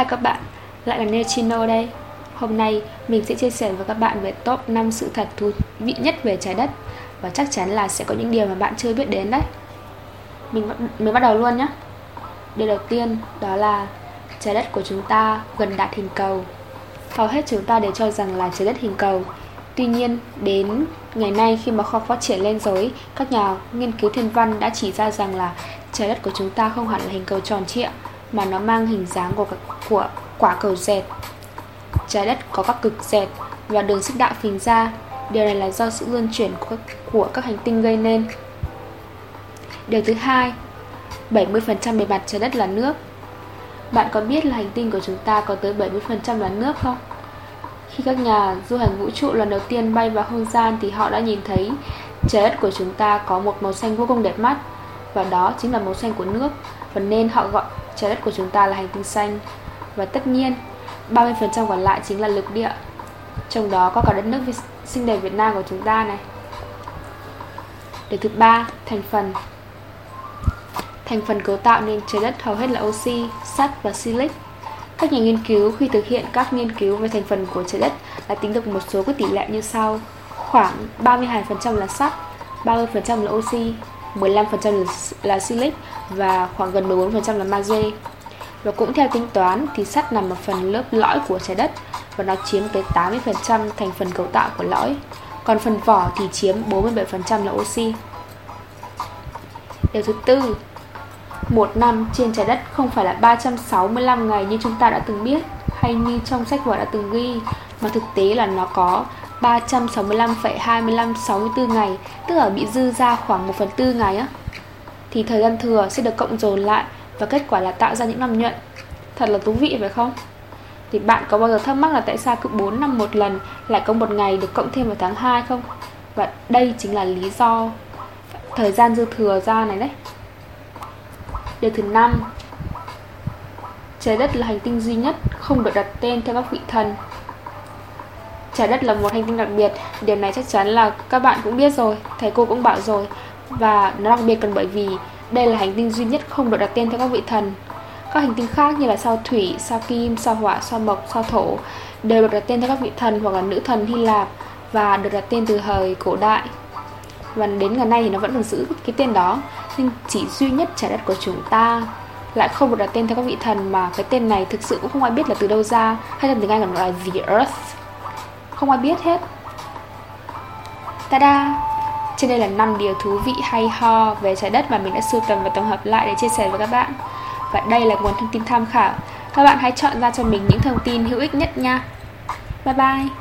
Hai các bạn, lại là Nechino đây. Hôm nay mình sẽ chia sẻ với các bạn về top 5 sự thật thú vị nhất về trái đất. Và chắc chắn là sẽ có những điều mà bạn chưa biết đến đấy. Mình, mình bắt đầu luôn nhé Điều đầu tiên đó là trái đất của chúng ta gần đạt hình cầu. Hầu hết chúng ta đều cho rằng là trái đất hình cầu. Tuy nhiên, đến ngày nay khi mà khoa học phát triển lên rồi, các nhà nghiên cứu thiên văn đã chỉ ra rằng là trái đất của chúng ta không hẳn là hình cầu tròn trịa mà nó mang hình dáng của, của quả cầu dẹt. Trái đất có các cực dẹt và đường xích đạo phình ra. Điều này là do sự luân chuyển của, của các hành tinh gây nên. Điều thứ hai, 70% bề mặt trái đất là nước. Bạn có biết là hành tinh của chúng ta có tới 70% là nước không? Khi các nhà du hành vũ trụ lần đầu tiên bay vào không gian thì họ đã nhìn thấy trái đất của chúng ta có một màu xanh vô cùng đẹp mắt và đó chính là màu xanh của nước. Và nên họ gọi trái đất của chúng ta là hành tinh xanh. Và tất nhiên 30% còn lại chính là lục địa. Trong đó có cả đất nước xinh đẹp Việt Nam của chúng ta này. Điều thứ ba, thành phần. Thành phần cấu tạo nên trái đất hầu hết là oxy, sắt và silic. Các nhà nghiên cứu khi thực hiện các nghiên cứu về thành phần của trái đất đã tính được một số các tỷ lệ như sau. Khoảng 32% là sắt, 30% là oxy, 15% là silic và khoảng gần 14% là magie. Và cũng theo tính toán thì sắt nằm ở phần lớp lõi của trái đất và nó chiếm tới 80% thành phần cấu tạo của lõi. Còn phần vỏ thì chiếm 47% là oxy. Điều thứ tư, một năm trên trái đất không phải là 365 ngày như chúng ta đã từng biết hay như trong sách vở đã từng ghi mà thực tế là nó có 365,2564 ngày tức là bị dư ra khoảng 1 phần tư ngày á. Thì thời gian thừa sẽ được cộng dồn lại và kết quả là tạo ra những năm nhuận. Thật là thú vị phải không? Thì bạn có bao giờ thắc mắc là tại sao cứ 4 năm một lần lại có một ngày được cộng thêm vào tháng 2 không? Và đây chính là lý do thời gian dư thừa ra này đấy. Điều thứ năm Trái đất là hành tinh duy nhất không được đặt tên theo các vị thần. Trái đất là một hành tinh đặc biệt. Điều này chắc chắn là các bạn cũng biết rồi Thầy cô cũng bảo rồi. Và nó đặc biệt cần bởi vì Đây là hành tinh duy nhất không được đặt tên theo các vị thần. Các hành tinh khác như là sao thủy, sao kim, sao hỏa, sao mộc, sao thổ Đều được đặt tên theo các vị thần hoặc là nữ thần Hy Lạp Và được đặt tên từ thời cổ đại. Và đến ngày nay thì nó vẫn còn giữ cái tên đó nhưng chỉ duy nhất trái đất của chúng ta lại không được đặt tên theo các vị thần mà cái tên này thực sự cũng không ai biết là từ đâu ra hay là tiếng Anh còn gọi là The Earth? Không ai biết hết Tada! Trên đây là 5 điều thú vị hay ho về trái đất mà mình đã sưu tầm và tổng hợp lại để chia sẻ với các bạn Và đây là nguồn thông tin tham khảo Các bạn hãy chọn ra cho mình những thông tin hữu ích nhất nha Bye bye!